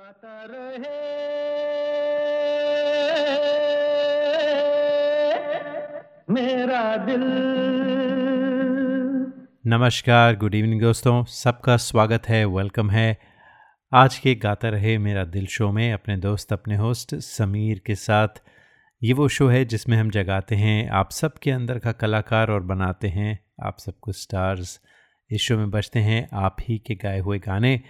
गाता रहे। मेरा दिल। नमस्कार गुड इवनिंग दोस्तों। सबका स्वागत है वेलकम है। आज के गाता रहे मेरा दिल शो में अपने दोस्त, अपने होस्ट समीर के साथ। ये वो शो है जिसमें हम जगाते हैं आप सब के अंदर का कलाकार और बनाते हैं आप सबको स्टार्स इस शो में बजते हैं आप ही के गाए हुए गाने।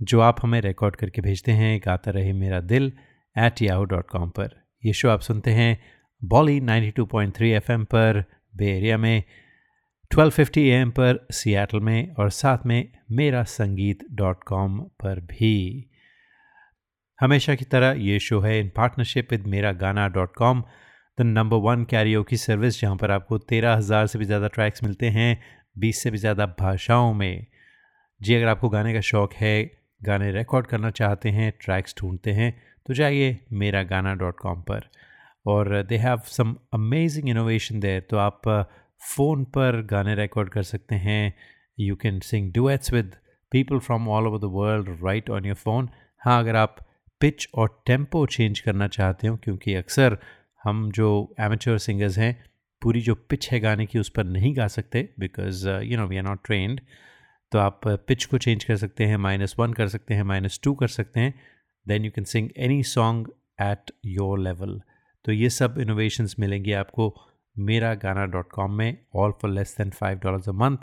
जो आप हमें रिकॉर्ड करके भेजते हैं, गाता रहे मेरा दिल एट याहू डॉट कॉम पर। यह शो आप सुनते हैं बॉली 92.3 एफएम पर बे एरिया में 1250 एम पर सियाटल में और साथ में मेरा संगीत डॉट कॉम पर भी। हमेशा की तरह ये शो है इन partnership with Mera Gana dot com the number one karaoke service जहाँ पर आपको तेरह हज़ार से भी ज़्यादा ट्रैक्स मिलते हैं, बीस से भी ज़्यादा भाषाओं में। जी, अगर आपको गाने का शौक़ है गाने रिकॉर्ड करना चाहते हैं ट्रैक्स ढूंढते हैं तो जाइए मेरा गाना डॉट कॉम पर। और they have some amazing innovation there तो आप फ़ोन uh, पर गाने रिकॉर्ड कर सकते हैं। You can sing duets with people from all over the world right on your phone हाँ अगर आप पिच और टेंपो चेंज करना चाहते हो क्योंकि अक्सर हम जो एमेचर सिंगर्स हैं पूरी जो पिच है गाने की उस पर नहीं गा सकते because you know we are not trained तो आप पिच को चेंज कर सकते हैं माइनस वन कर सकते हैं माइनस टू कर सकते हैं then you can sing any song at your level तो ये सब इनोवेशंस मिलेंगी आपको मेरा गाना डॉट कॉम में all for less than five dollars a month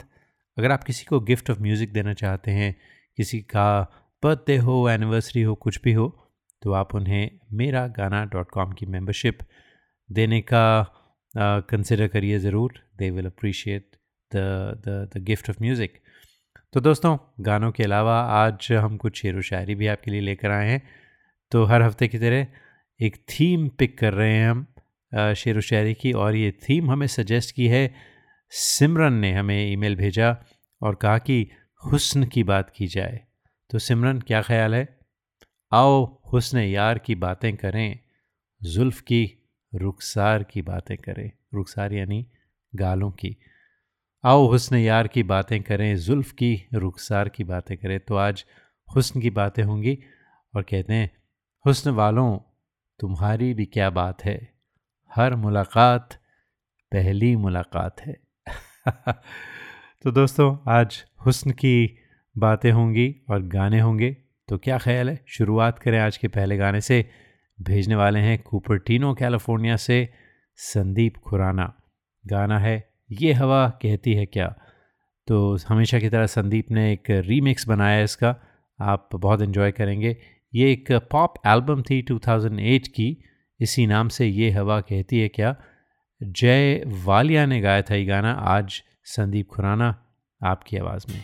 अगर आप किसी को गिफ्ट ऑफ़ म्यूज़िक देना चाहते हैं किसी का बर्थडे हो एनिवर्सरी हो कुछ भी हो तो आप उन्हें मेरा गाना डॉट कॉम की मेम्बरशिप देने का कंसिडर uh, करिए ज़रूर। They will appreciate the gift of music तो दोस्तों, गानों के अलावा आज हम कुछ शेर व शायरी भी आपके लिए लेकर आए हैं। तो हर हफ़्ते की तरह एक थीम पिक कर रहे हैं हम शेर व शायरी की और ये थीम हमें सजेस्ट की है। सिमरन ने हमें ईमेल भेजा और कहा कि हुस्न की बात की जाए। तो सिमरन, क्या ख्याल है? आओ हुस्न यार की बातें करें, जुल्फ़ की, रुखसार की बातें करें। रुखसार यानी गालों की। आओ हुस्न यार की बातें करें, जुल्फ़ की, रुखसार की बातें करें। तो आज हुस्न की बातें होंगी और कहते हैं, हुस्न वालों, तुम्हारी भी क्या बात है? हर मुलाकात पहली मुलाकात है। तो दोस्तों, आज हुस्न की बातें होंगी और गाने होंगे। तो क्या ख्याल है? शुरुआत करें आज के पहले गाने से। भेजने वाले हैं कूपरटीनो, कैलिफ़ोर्निया से संदीप खुराना। गाना है ये हवा कहती है क्या? तो हमेशा की तरह संदीप ने एक रीमिक्स बनाया है इसका। आप बहुत इन्जॉय करेंगे। ये एक पॉप एल्बम थी 2008 की। इसी नाम से ये हवा कहती है क्या? जय वालिया ने गाया था ये गाना। आज संदीप खुराना आपकी आवाज़ में।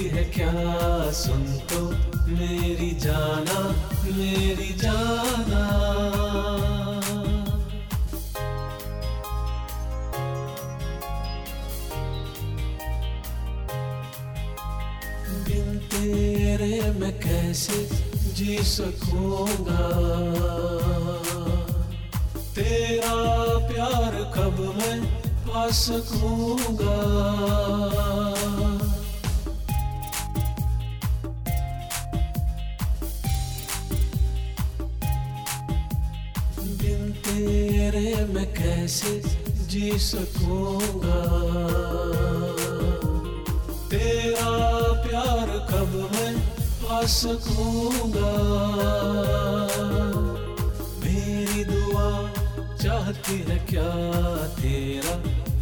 कहती है क्या? सुन तो मेरी जाना मेरी जाना। तेरे मैं कैसे जी सकूँगा? तेरा प्यार कब मैं पा सकूँगा? कैसे जी सकूँगा। तेरा प्यार कब मैं पा सकूँगा? मेरी दुआ चाहती है क्या? तेरा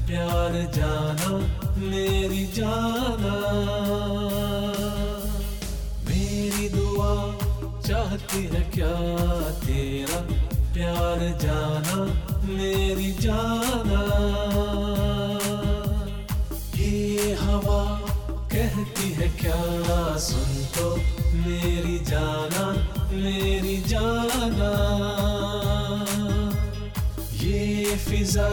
प्यार जाना, मेरी जाना। मेरी दुआ चाहती है क्या? तेरा प्यार जाना मेरी जाना। ये हवा कहती है, क्या सुन तो मेरी जाना मेरी जाना। ये फिजा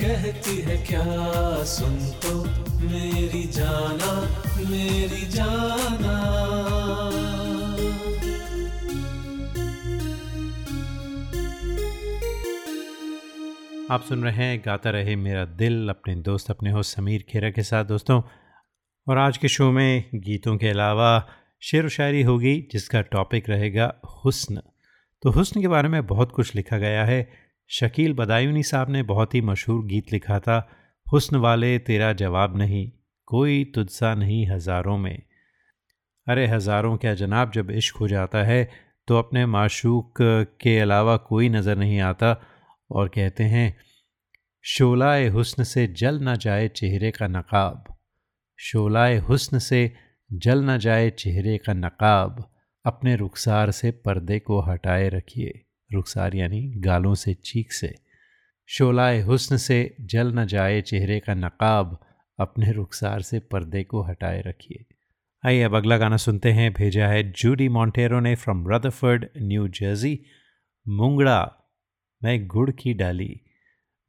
कहती है, क्या सुन तो मेरी जाना मेरी जाना। आप सुन रहे हैं, गाता रहे मेरा दिल, अपने दोस्त, अपने हो समीर खेरा के साथ दोस्तों। और आज के शो में गीतों के अलावा शेर व शायरी होगी, जिसका टॉपिक रहेगा हुस्न। तो हुस्न के बारे में बहुत कुछ लिखा गया है। शकील बदायूनी साहब ने बहुत ही मशहूर गीत लिखा था, हुस्न वाले तेरा जवाब नहीं, कोई तुझसा नहीं हज़ारों में। अरे हज़ारों क्या जनाब, जब इश्क हो जाता है तो अपने माशूक के अलावा कोई नज़र नहीं आता। और कहते हैं, शोलाए हुस्न से जल न जाए चेहरे का नकाब। शोलाए हुस्न से जल न जाए चेहरे का नकाब। अपने रुखसार से पर्दे को हटाए रखिए। रुखसार यानी गालों से, चीख से। शोलाए हुस्न से जल न जाए चेहरे का नकाब। अपने रुखसार से पर्दे को हटाए रखिए। आइए अब अगला गाना सुनते हैं। भेजा है जूडी मॉन्टेरो ने फ्रॉम रदरफर्ड न्यू जर्सी मुंगड़ा। मैं गुड़ की डाली।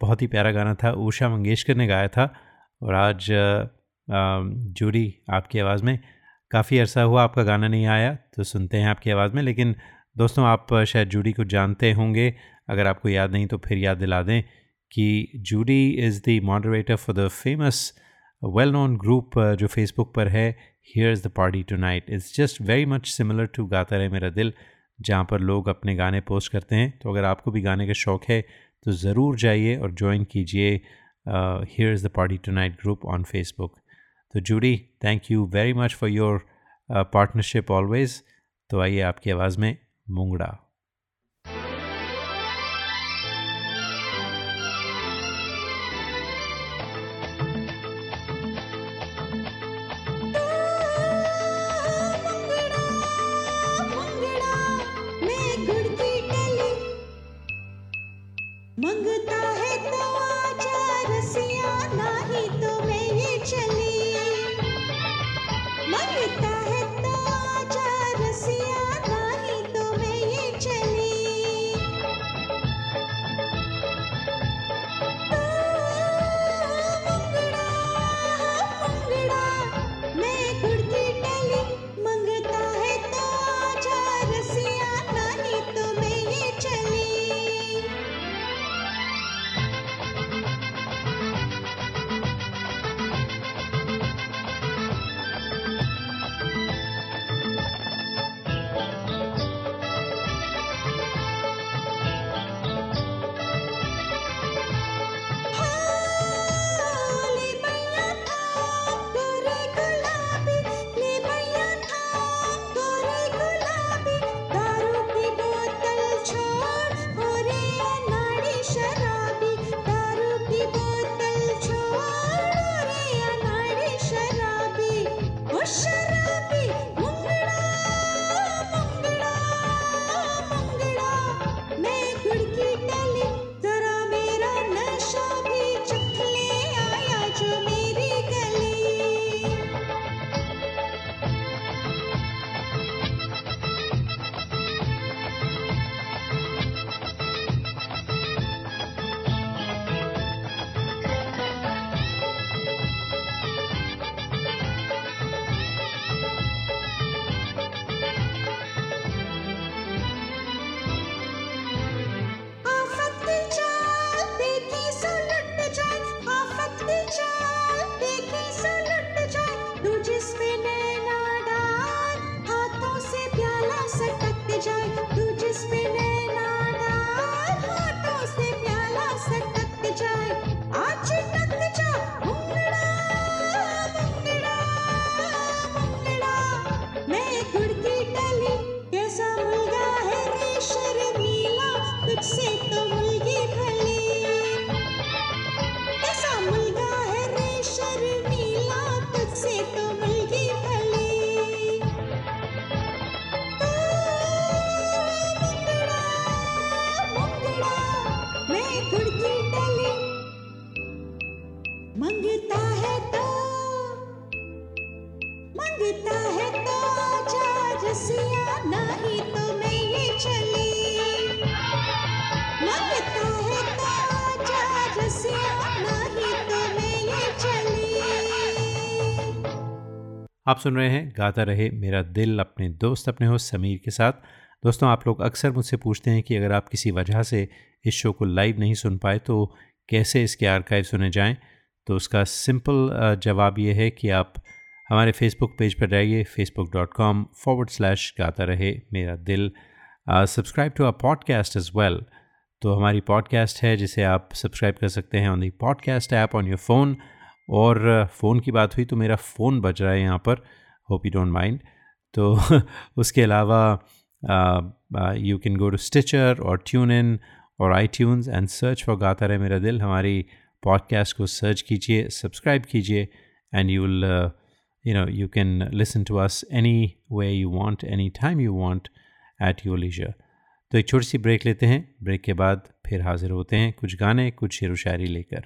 बहुत ही प्यारा गाना था। उषा मंगेशकर ने गाया था और आज जूडी आपकी आवाज़ में। काफ़ी अरसा हुआ, आपका गाना नहीं आया तो सुनते हैं आपकी आवाज़ में। लेकिन दोस्तों, आप शायद जूडी को जानते होंगे। अगर आपको याद नहीं तो फिर याद दिला दें कि Judy is the moderator for the famous well known group जो फेसबुक पर है here is the party tonight it's just very much similar to Gata Rahe Mera दिल। जहाँ पर लोग अपने गाने पोस्ट करते हैं। तो अगर आपको भी गाने का शौक़ है तो ज़रूर जाइए और ज्वाइन कीजिए here is the party tonight group on Facebook तो Judy thank you very much for your partnership always तो आइए आपकी आवाज़ में मुंगड़ा। आप सुन रहे हैं गाता रहे मेरा दिल अपने दोस्त अपने होस्ट समीर के साथ। दोस्तों, आप लोग अक्सर मुझसे पूछते हैं कि अगर आप किसी वजह से इस शो को लाइव नहीं सुन पाए तो कैसे इसके आर्काइव सुने जाएँ? तो उसका सिंपल जवाब ये है कि आप हमारे फेसबुक पेज पर जाइए Facebook dot com forward slash Gata Rahe Mera Dil. Subscribe to a podcast as well तो हमारी पॉडकास्ट है, जिसे आप सब्सक्राइब कर सकते हैं on the podcast app on your phone और फ़ोन की बात हुई तो मेरा फ़ोन बज रहा है यहाँ पर। होप यू डोंट माइंड तो उसके अलावा you can go to Stitcher और ट्यून इन और iTunes and search for Gata Rahe Mera दिल। हमारी पॉडकास्ट को सर्च कीजिए सब्सक्राइब कीजिए and you will you can listen to us any way you want, any time you want at your leisure. तो एक छोटी सी break लेते हैं। ब्रेक के बाद फिर हाजिर होते हैं कुछ गाने, कुछ शेर व शायरी लेकर।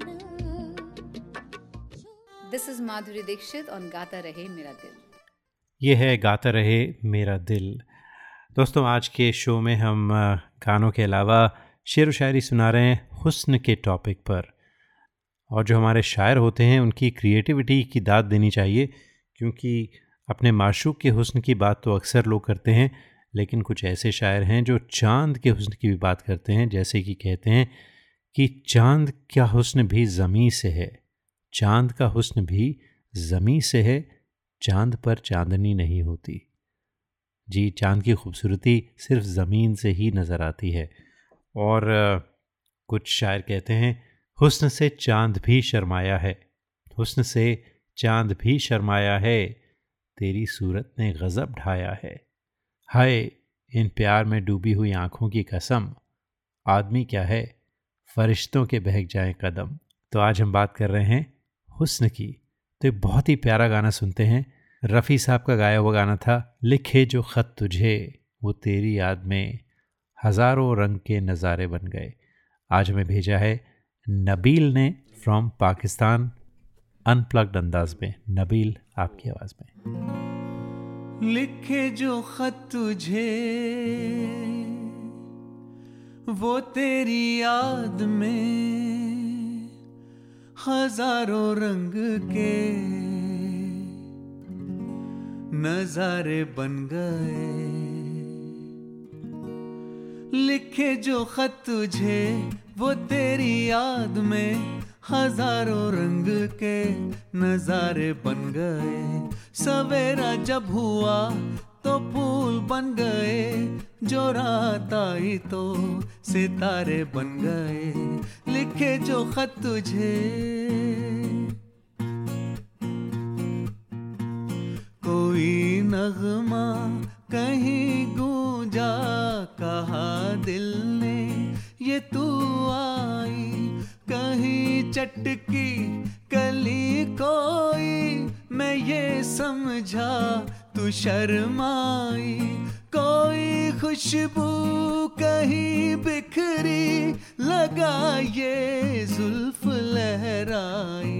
This is Madhuri Dixit on Gata Rahe Mera Dil. ये है गाता रहे मेरा दिल। दोस्तों, आज के शो में हम गानों के अलावा शेर व शायरी सुना रहे हैं हुस्न के टॉपिक पर। और जो हमारे शायर होते हैं, उनकी क्रिएटिविटी की दाद देनी चाहिए, क्योंकि अपने माशूक के हुस्न की बात तो अक्सर लोग करते हैं, लेकिन कुछ ऐसे शायर हैं जो चाँद के हुस्न की भी बात करते हैं, जैसे कि कहते हैं कि चाँद का हुस्न भी ज़मी से है। चाँद का हुस्न भी ज़मी से है, चाँद पर चांदनी नहीं होती। जी, चाँद की खूबसूरती सिर्फ़ ज़मीन से ही नज़र आती है। और कुछ शायर कहते हैं, हुस्न से चाँद भी शर्माया है, हुस्न से चाँद भी शर्माया है, तेरी सूरत ने गज़ब ढाया है। हाय, इन प्यार में डूबी हुई आँखों की कसम, आदमी क्या है, फरिश्तों के बहक जाएँ कदम। तो आज हम बात कर रहे हैं हुस्न की। तो एक बहुत ही प्यारा गाना सुनते हैं। रफ़ी साहब का गाया हुआ गाना था, लिखे जो ख़त तुझे, वो तेरी याद में हज़ारों रंग के नज़ारे बन गए। आज हमें भेजा है नबील ने फ्रॉम पाकिस्तान, अनप्लग्ड अंदाज में। नबील, आपकी आवाज़ में। लिखे जो खत तुझे, वो तेरी याद में हज़ारों रंग के नजारे बन गए। लिखे जो खत तुझे, वो तेरी याद में हज़ारों रंग के नजारे बन गए। सवेरा जब हुआ तो फूल बन गए, जो रात आई तो सितारे बन गए, लिखे जो खत तुझे। कोई नगमा कहीं गूंजा, कहा दिल ने, ये तू आई, कहीं चटकी कली कोई, मैं ये समझा तू शर्माई कोई खुशबू कहीं बिखरी लगा ये जुल्फ लहराई।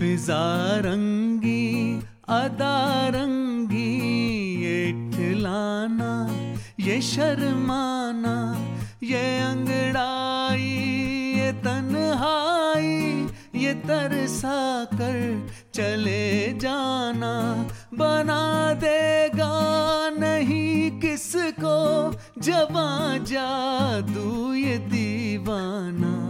फिजा रंगी, अदा रंगी, ये ठिलाना ये शर्माना, ये अंगड़ाई, ये तन्हाई, ये तरसा कर चले जाना, बना देगा नहीं किसको जवा जादू ये दीवाना।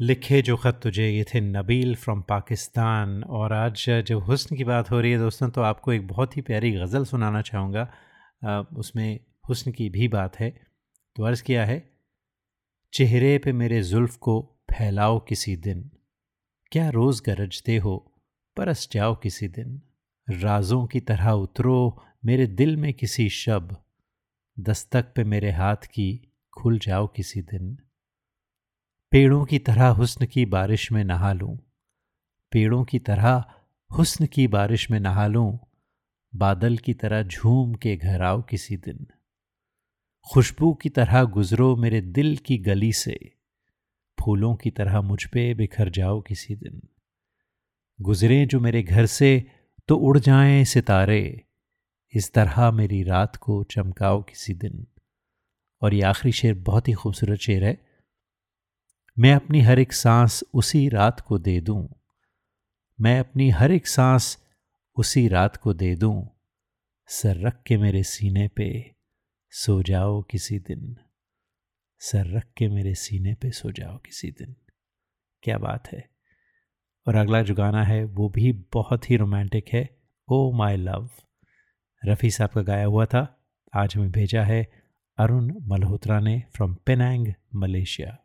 लिखे जो ख़त तुझे, ये थे नबील फ्रॉम पाकिस्तान। और आज जब हुस्न की बात हो रही है दोस्तों तो आपको एक बहुत ही प्यारी गज़ल सुनाना चाहूँगा। उसमें हुस्न की भी बात है। तो अर्ज़ किया है, चेहरे पे मेरे जुल्फ़ को फैलाओ किसी दिन। क्या रोज़ गरजते हो, परस जाओ किसी दिन। राजों की तरह उतरो मेरे दिल में किसी शब। दस्तक पे मेरे हाथ की खुल जाओ किसी दिन। पेड़ों की तरह हुस्न की बारिश में नहा लूँ। पेड़ों की तरह हुस्न की बारिश में नहा लूँ। बादल की तरह झूम के घर आओ किसी दिन। खुशबू की तरह गुजरो मेरे दिल की गली से। फूलों की तरह मुझ पे बिखर जाओ किसी दिन। गुजरे जो मेरे घर से तो उड़ जाएँ सितारे। इस तरह मेरी रात को चमकाओ किसी दिन। और ये आखिरी शेर बहुत ही खूबसूरत शेर है। मैं अपनी हर एक सांस उसी रात को दे दूँ। मैं अपनी हर एक सांस उसी रात को दे दूँ। सर रख के मेरे सीने पे सो जाओ किसी दिन। सर रख के मेरे सीने पे सो जाओ किसी दिन। क्या बात है। और अगला जो गाना है, वो भी बहुत ही रोमांटिक है। ओ माई लव। रफ़ी साहब का गाया हुआ था। आज हमें भेजा है अरुण मल्होत्रा ने from Penang Malaysia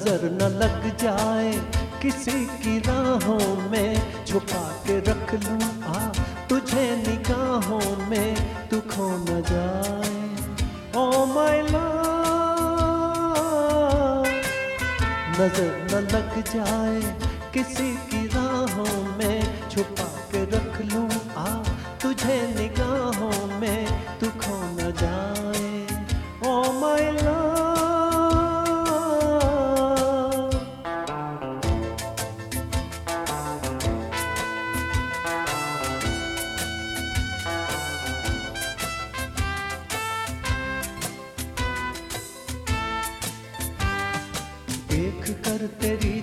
नज़र न लग जाए, किसी की राहों में छुपा के रख लू। आ, तुझे निगाहों में तू खो न जाए। ओ माय नज़र न लग जाए, किसी कर तेरी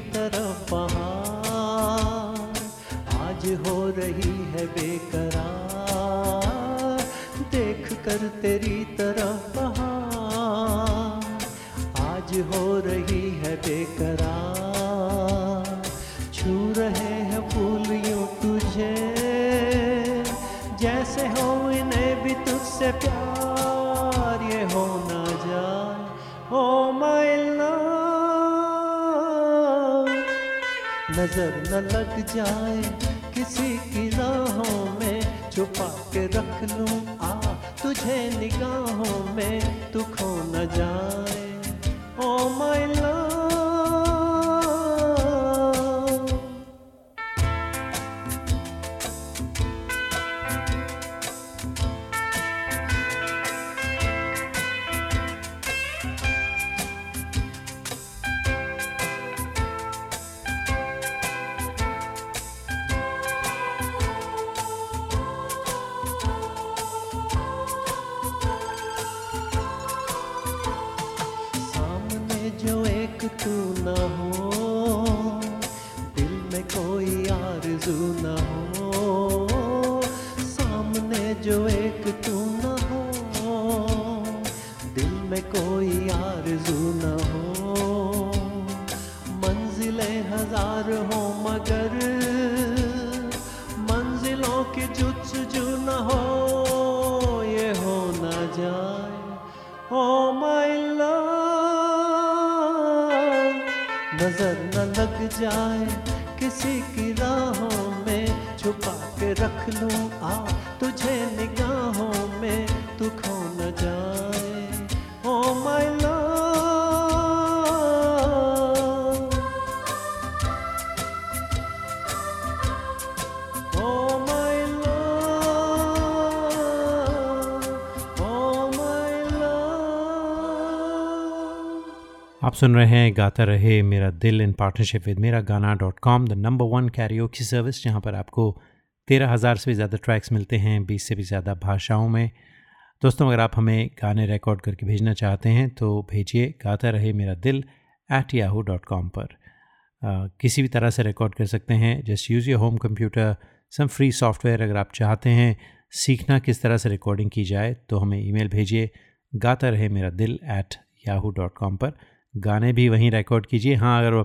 नज़र न लग जाए, किसी की राहों में छुपा के रख लूँ। आ, तुझे निगाहों आप सुन रहे हैं गाता रहे मेरा दिल इन partnership with Mera Gana dot com the number one karaoke service जहाँ पर आपको तेरह हज़ार से भी ज़्यादा ट्रैक्स मिलते हैं बीस से भी ज़्यादा भाषाओं में। दोस्तों अगर आप हमें गाने रिकॉर्ड करके भेजना चाहते हैं तो भेजिए गाता रहे मेरा दिल एट याहू डॉट कॉम पर। अ, किसी भी तरह से रिकॉर्ड कर सकते हैं just use your home computer some free software अगर आप चाहते हैं सीखना किस तरह से रिकॉर्डिंग की जाए तो हमें ईमेल भेजिए गाता रहे मेरा दिल ऐट याहू डॉट कॉम पर। गाने भी वहीं रिकॉर्ड कीजिए। हाँ अगर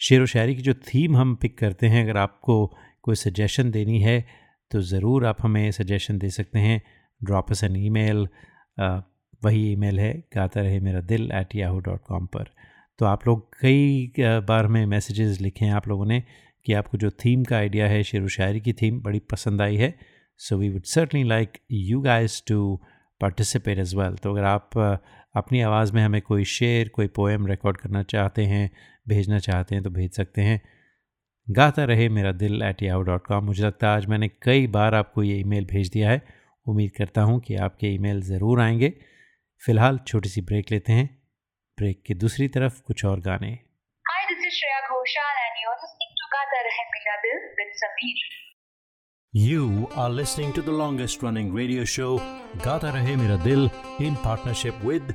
शेर व शायरी की जो थीम हम पिक करते हैं, अगर आपको कोई सजेशन देनी है तो ज़रूर आप हमें सजेशन दे सकते हैं। ड्रॉप अस एन ईमेल वही ईमेल है, गाता रहे मेरा दिल एट याहू डॉट कॉम पर। तो आप लोग कई बार हमें मैसेजेस लिखे हैं आप लोगों ने कि आपको जो थीम का आइडिया है, शेर व शायरी की थीम बड़ी पसंद आई है। So we would certainly like you guys to participate as well तो अगर आप अपनी आवाज़ में हमें कोई शेर कोई पोएम रिकॉर्ड करना चाहते हैं भेजना चाहते हैं तो भेज सकते हैं। गाता रहे मेरा दिल एट याओ डॉट कॉम मुझे लगता है आज मैंने कई बार आपको ये ई भेज दिया है। उम्मीद करता हूँ कि आपके ई ज़रूर आएँगे। फ़िलहाल छोटी सी ब्रेक लेते हैं। ब्रेक के दूसरी तरफ़ कुछ और गाने। You are listening to the longest running radio show, Gata Rahe Mera Dil, in partnership with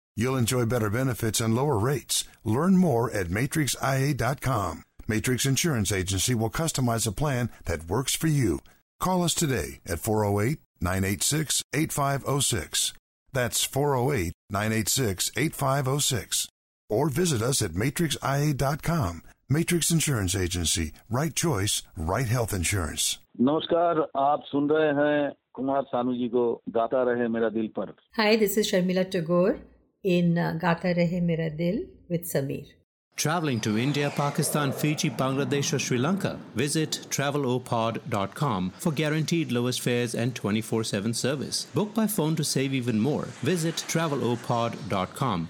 You'll enjoy better benefits and lower rates. Learn more at matrixia.com. Matrix Insurance Agency will customize a plan that works for you. Call us today at 408 986 8506. That's 408 986 8506. Or visit us at matrixia.com. Matrix Insurance Agency. Right choice, right health insurance. नमस्कार आप सुन रहे हैं कुमार सानू जी को गाता रहे मेरा दिल पर Hi, this is Sharmila Tagore in uh, Gata Rahe Mera Dil with Sameer. Traveling to India, Pakistan, Fiji, Bangladesh, or Sri Lanka? Visit travelopod.com for guaranteed lowest fares and 24 7 service. Book by phone to save even more. Visit travelopod.com.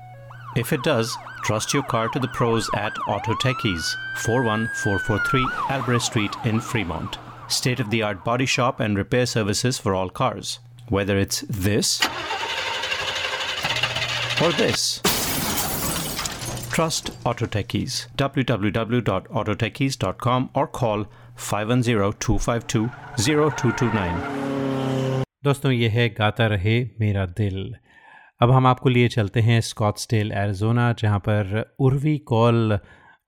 If it does, trust your car to the pros at Auto Techies, 41443 Albrecht Street in Fremont. State of the art body shop and repair services for all cars. Whether it's this or this. Trust Auto Techies. www.autotechies.com or call 510-252-0229. दोस्तों ये है गाता रहे मेरा दिल अब हम आपको लिए चलते हैं स्कॉट्सडेल एरिजोना जहाँ पर उर्वी कॉल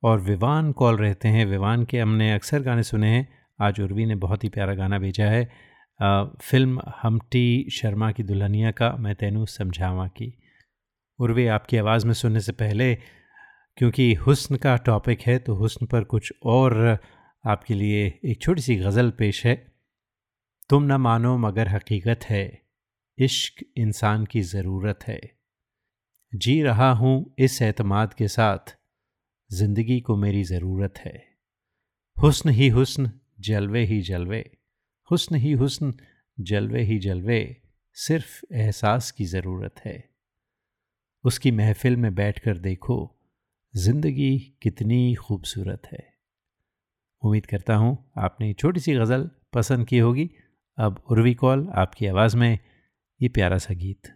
और विवान कॉल रहते हैं। विवान के हमने अक्सर गाने सुने हैं। आज उर्वी ने बहुत ही प्यारा गाना भेजा है। आ, फ़िल्म हमटी शर्मा की दुल्हनिया का मैं तेनू समझावा की। उर्वी आपकी आवाज़ में सुनने से पहले क्योंकि हुस्न का टॉपिक है तो हुस्न पर कुछ और आपके लिए एक छोटी सी गज़ल पेश है। तुम न मानो मगर हकीकत है। इश्क इंसान की ज़रूरत है। जी रहा हूँ इस एतमाद के साथ, ज़िंदगी को मेरी ज़रूरत है। हुस्न ही हुस्न, जलवे ही जलवे। हुस्न ही हुस्न, जलवे ही जलवे, सिर्फ़ एहसास की ज़रूरत है। उसकी महफिल में बैठकर देखो, ज़िंदगी कितनी खूबसूरत है। उम्मीद करता हूँ आपने छोटी सी गज़ल पसंद की होगी। अब उर्वी कॉल आपकी आवाज़ में ये प्यारा सा गीत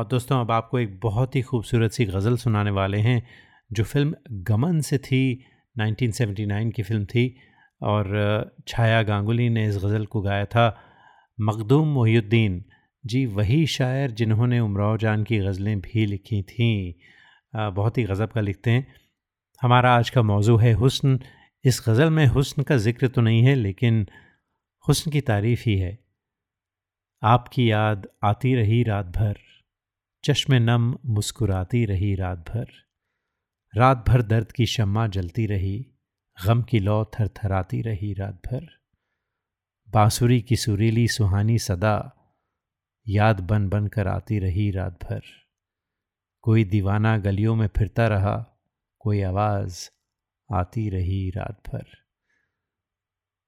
और दोस्तों, अब आपको एक बहुत ही खूबसूरत सी गज़ल सुनाने वाले हैं, जो फ़िल्म गमन से थी 1979 की फ़िल्म थी, और छाया गांगुली ने इस गज़ल को गाया था, मखदूम मोहुद्दीन जी, वही शायर जिन्होंने उमराव जान की गज़लें भी लिखी थीं। बहुत ही गज़ब का लिखते हैं। हमारा आज का मौजू है हुस्न। इस गज़ल में हुस्न का ज़िक्र तो नहीं है, लेकिन हुस्न की तारीफ़ ही है। आपकी याद आती रही रात भर। चश्मे नम मुस्कुराती रही रात भर रात भर दर्द की शम्मा जलती रही, गम की लौ थर थराती रही रात भर बांसुरी की सुरीली सुहानी सदा याद बन बन कर आती रही रात भर कोई दीवाना गलियों में फिरता रहा, कोई आवाज़ आती रही रात भर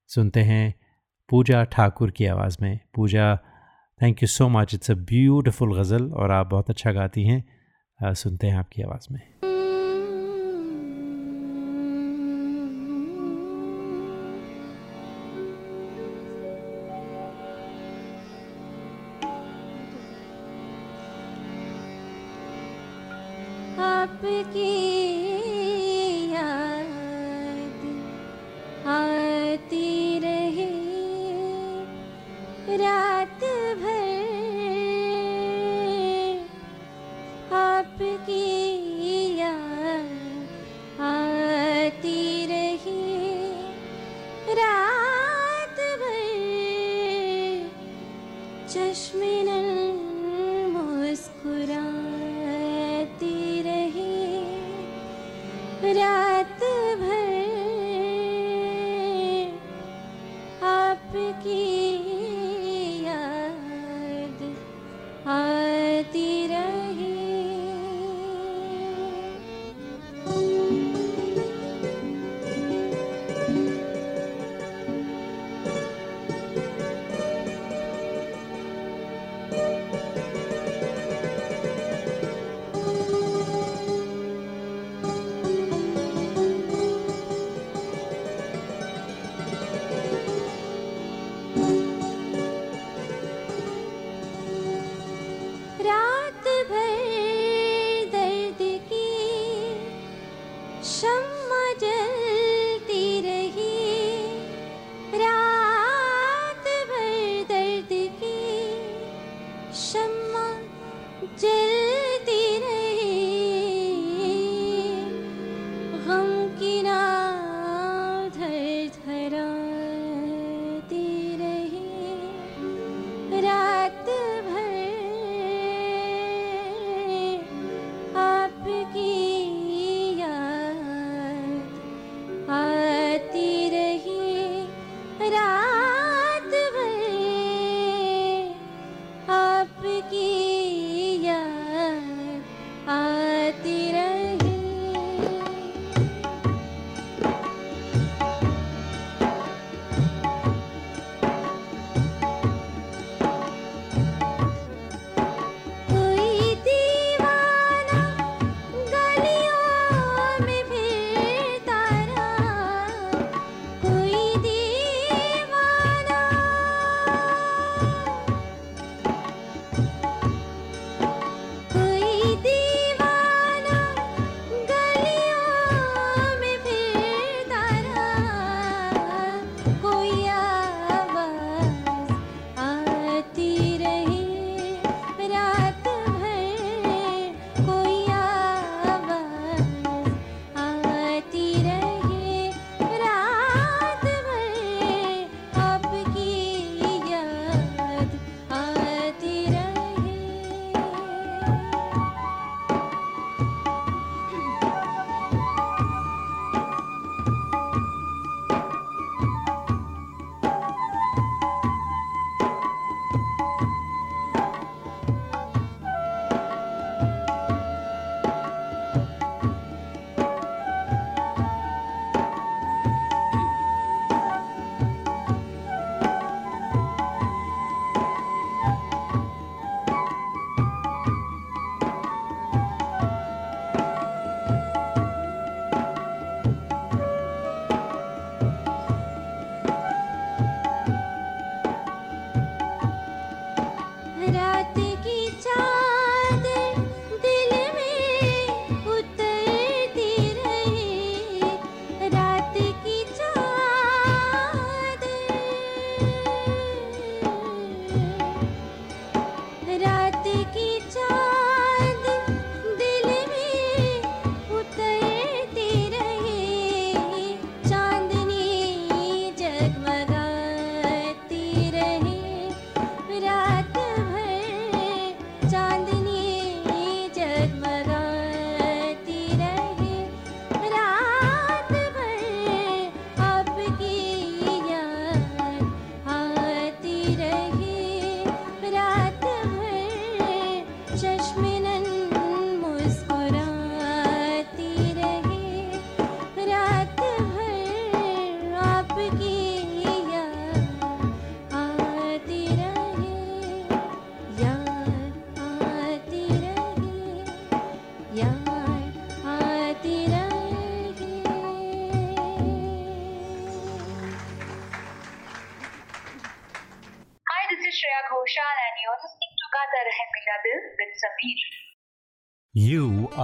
सुनते हैं पूजा ठाकुर की आवाज़ में। Pooja thank you so much it's a beautiful ghazal और आप बहुत अच्छा गाती हैं। सुनते हैं आपकी आवाज़ में। चश्मे मुस्कुराती रही। रात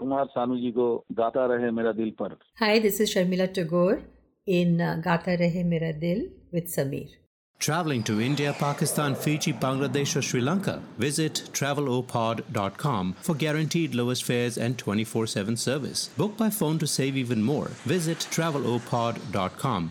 कुमार सानू जी को गाता रहे मेरा दिल पर Hi, this is Sharmila Tagore in uh, Gata Rahe Mera Dil with Sameer. Traveling to India, Pakistan, Fiji, Bangladesh, or Sri Lanka? Visit travelopod.com for guaranteed lowest fares and 24 7 service. Book by phone to save even more. Visit travelopod.com.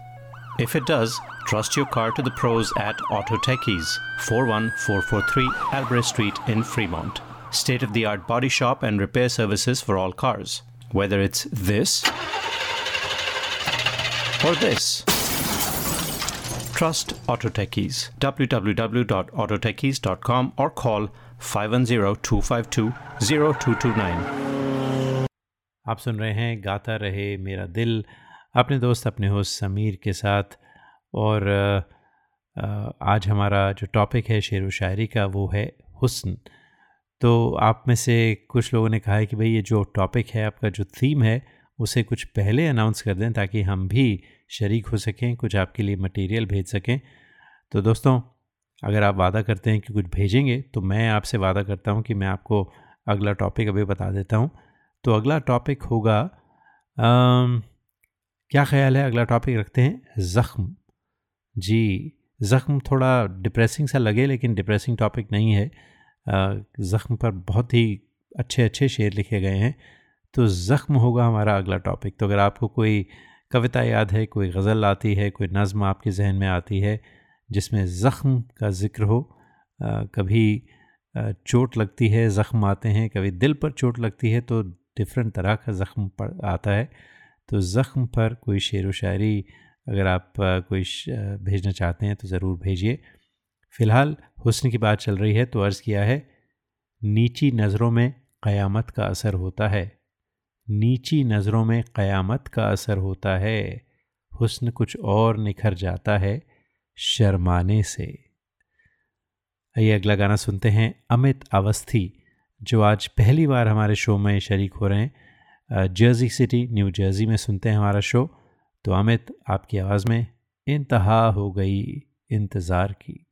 If it does, trust your car to the pros at Auto Techies, 41443 Albrecht Street in Fremont. State of the art body shop and repair services for all cars. Whether it's this or this. Trust Auto Techies. www.autotechies.com or call 510-252-0229. आप सुन रहे हैं गाता रहे मेरा दिल अपने दोस्त अपने host Sameer के साथ और आज हमारा जो टॉपिक है शेर व शायरी का वो है हुस्न। तो आप में से कुछ लोगों ने कहा है कि भाई ये जो टॉपिक है आपका जो थीम है उसे कुछ पहले अनाउंस कर दें ताकि हम भी शरीक हो सकें कुछ आपके लिए मटेरियल भेज सकें। तो दोस्तों अगर आप वादा करते हैं कि कुछ भेजेंगे तो मैं आपसे वादा करता हूँ कि मैं आपको अगला टॉपिक अभी बता देता हूँ। तो अगला टॉपिक होगा अम, क्या ख्याल है? अगला टॉपिक रखते हैं, ज़ख्म। जी, ज़ख्म थोड़ा डिप्रेसिंग सा लगे, लेकिन डिप्रेसिंग टॉपिक नहीं है। ज़ख्म पर बहुत ही अच्छे अच्छे शेर लिखे गए हैं। तो ज़ख्म होगा हमारा अगला टॉपिक तो अगर आपको कोई कविता याद है, कोई गज़ल आती है, कोई नज़म आपके जहन में आती है, जिसमें ज़ख्म का ज़िक्र हो कभी चोट लगती है, ज़ख्म आते हैं, कभी दिल पर चोट लगती है तो डिफरेंट तरह का ज़ख्म आता है। तो ज़ख्म पर कोई शेर व शायरी अगर आप कोई भेजना चाहते हैं तो ज़रूर भेजिए। फ़िलहाल हुस्न की बात चल रही है तो अर्ज़ किया है, नीची नज़रों में क़यामत का असर होता है। नीची नज़रों में क़यामत का असर होता है। हुस्न कुछ और निखर जाता है शर्माने से। आइए अगला गाना सुनते हैं, अमित अवस्थी, जो आज पहली बार हमारे शो में शरीक हो रहे हैं। जर्सी सिटी, न्यू जर्जी में सुनते हैं हमारा शो। तो अमित, आपकी आवाज़ में इंतहा हो गई इंतज़ार की।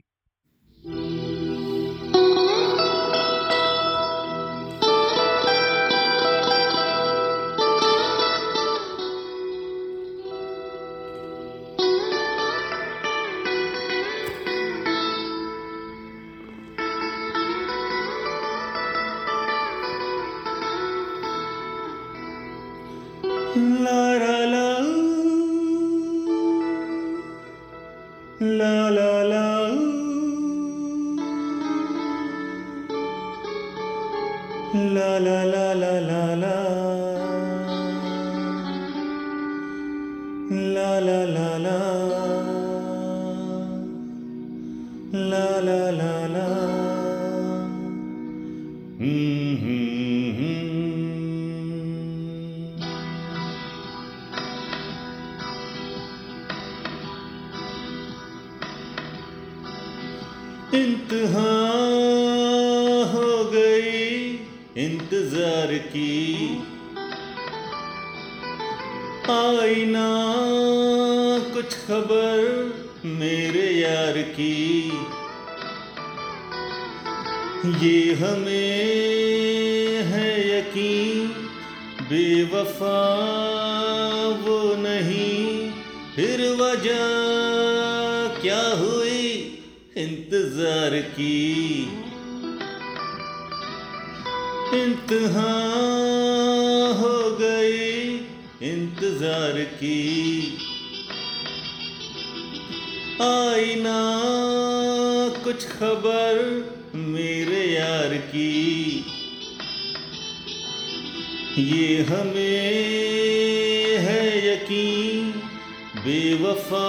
बेवफा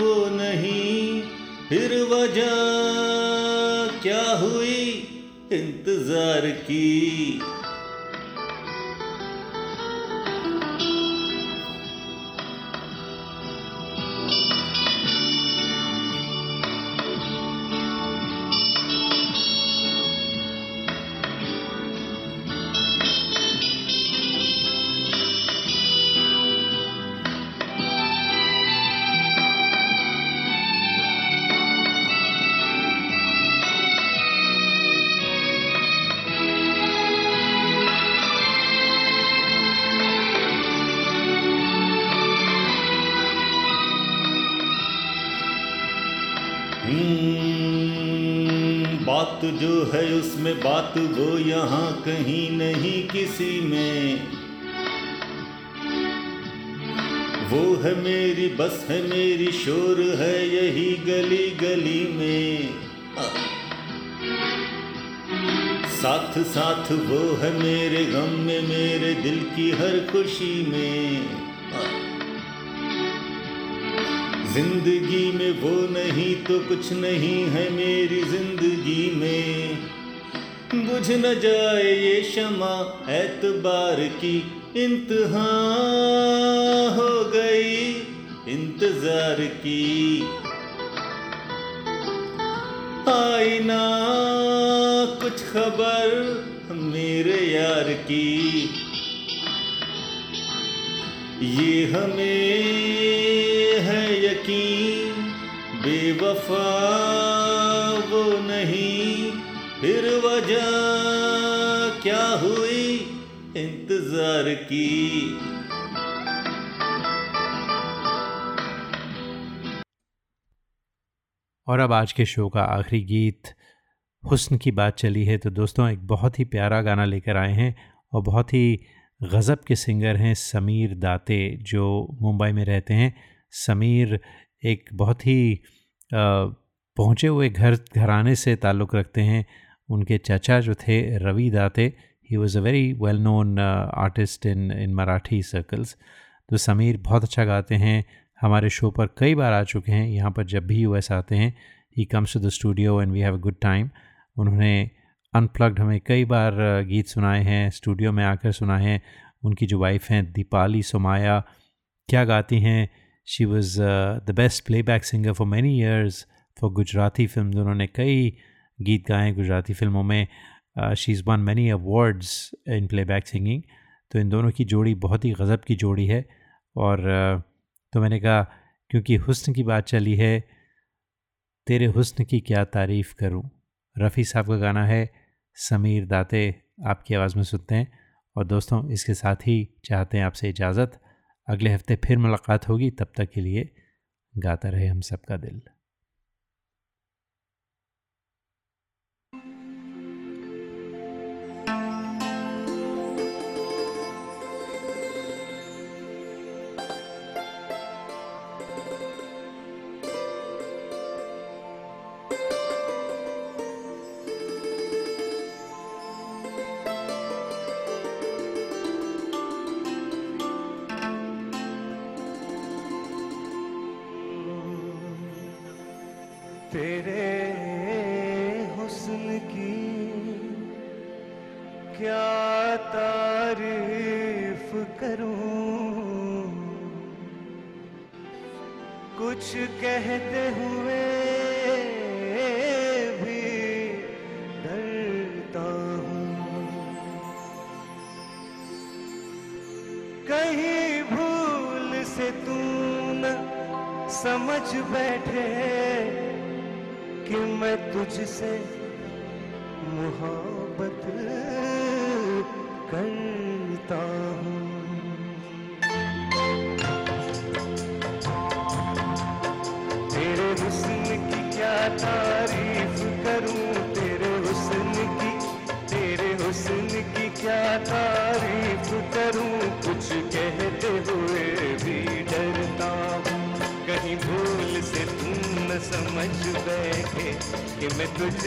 वो नहीं। फिर वजह क्या हुई? इंतज़ार की। वो यहाँ कहीं नहीं किसी में। वो है मेरी, बस है मेरी, शोर है यही गली गली में। साथ साथ वो है मेरे गम में, मेरे दिल की हर खुशी में। ज़िंदगी में वो नहीं तो कुछ नहीं है मेरी ज़िंदगी में। बुझ न जाए ये शमा एतबार की इंतहा हो गई, इंतज़ार की। आई ना कुछ खबर मेरे यार की। ये हमें है यकीन, बेवफा वो नहीं। फिर वजह क्या हुई इंतज़ार की? और अब आज के शो का आखिरी गीत, हुस्न की बात चली है तो दोस्तों एक बहुत ही प्यारा गाना लेकर आए हैं और बहुत ही गज़ब के सिंगर हैं समीर दाते, जो मुंबई में रहते हैं। समीर एक बहुत ही पहुँचे हुए घर, घराने से ताल्लुक़ रखते हैं। उनके चाचा जो थे, Ravi Date he was a very well known artist in in Marathi circles तो समीर बहुत अच्छा गाते हैं। हमारे शो पर कई बार आ चुके हैं। यहाँ पर जब भी यूएस आते हैं he comes to the studio and we have a good time उन्होंने अनप्लग्ड हमें कई बार गीत सुनाए हैं स्टूडियो में आकर सुनाए हैं। उनकी जो वाइफ हैं, दीपाली सोमाया, क्या गाती हैं? She was the best playback singer for many years for Gujarati film उन्होंने कई गीत गाए गुजराती फ़िल्मों में she is won many awards in playback singing तो इन दोनों की जोड़ी बहुत ही गज़ब की जोड़ी है। और तो मैंने कहा, क्योंकि हुस्न की बात चली है, तेरे हुस्न की क्या तारीफ़ करूँ? रफ़ी साहब का गाना है, समीर दाते आपकी आवाज़ में सुनते हैं। और दोस्तों, इसके साथ ही चाहते हैं आपसे इजाज़त। अगले हफ़्ते फिर मुलाकात होगी, तब तक के लिए गाता रहे हम सबका दिल। कुछ कहते हुए भी डरता हूँ। कहीं भूल से तू न समझ बैठे कि मैं तुझसे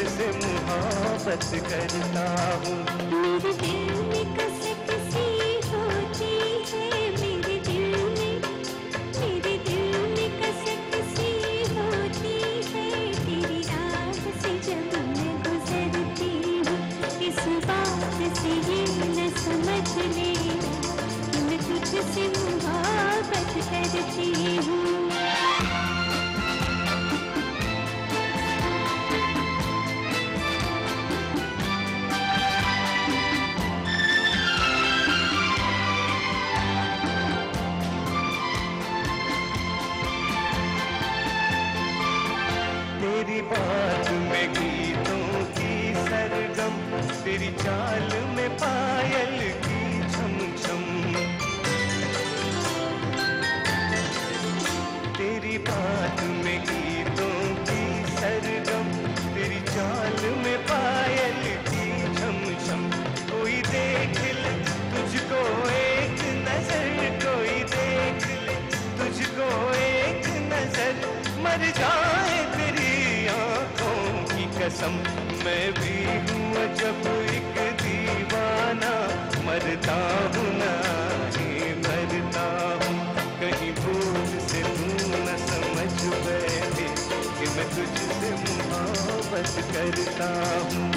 से मुहाबत करता हूँ। तेरी चाल बस करता हूँ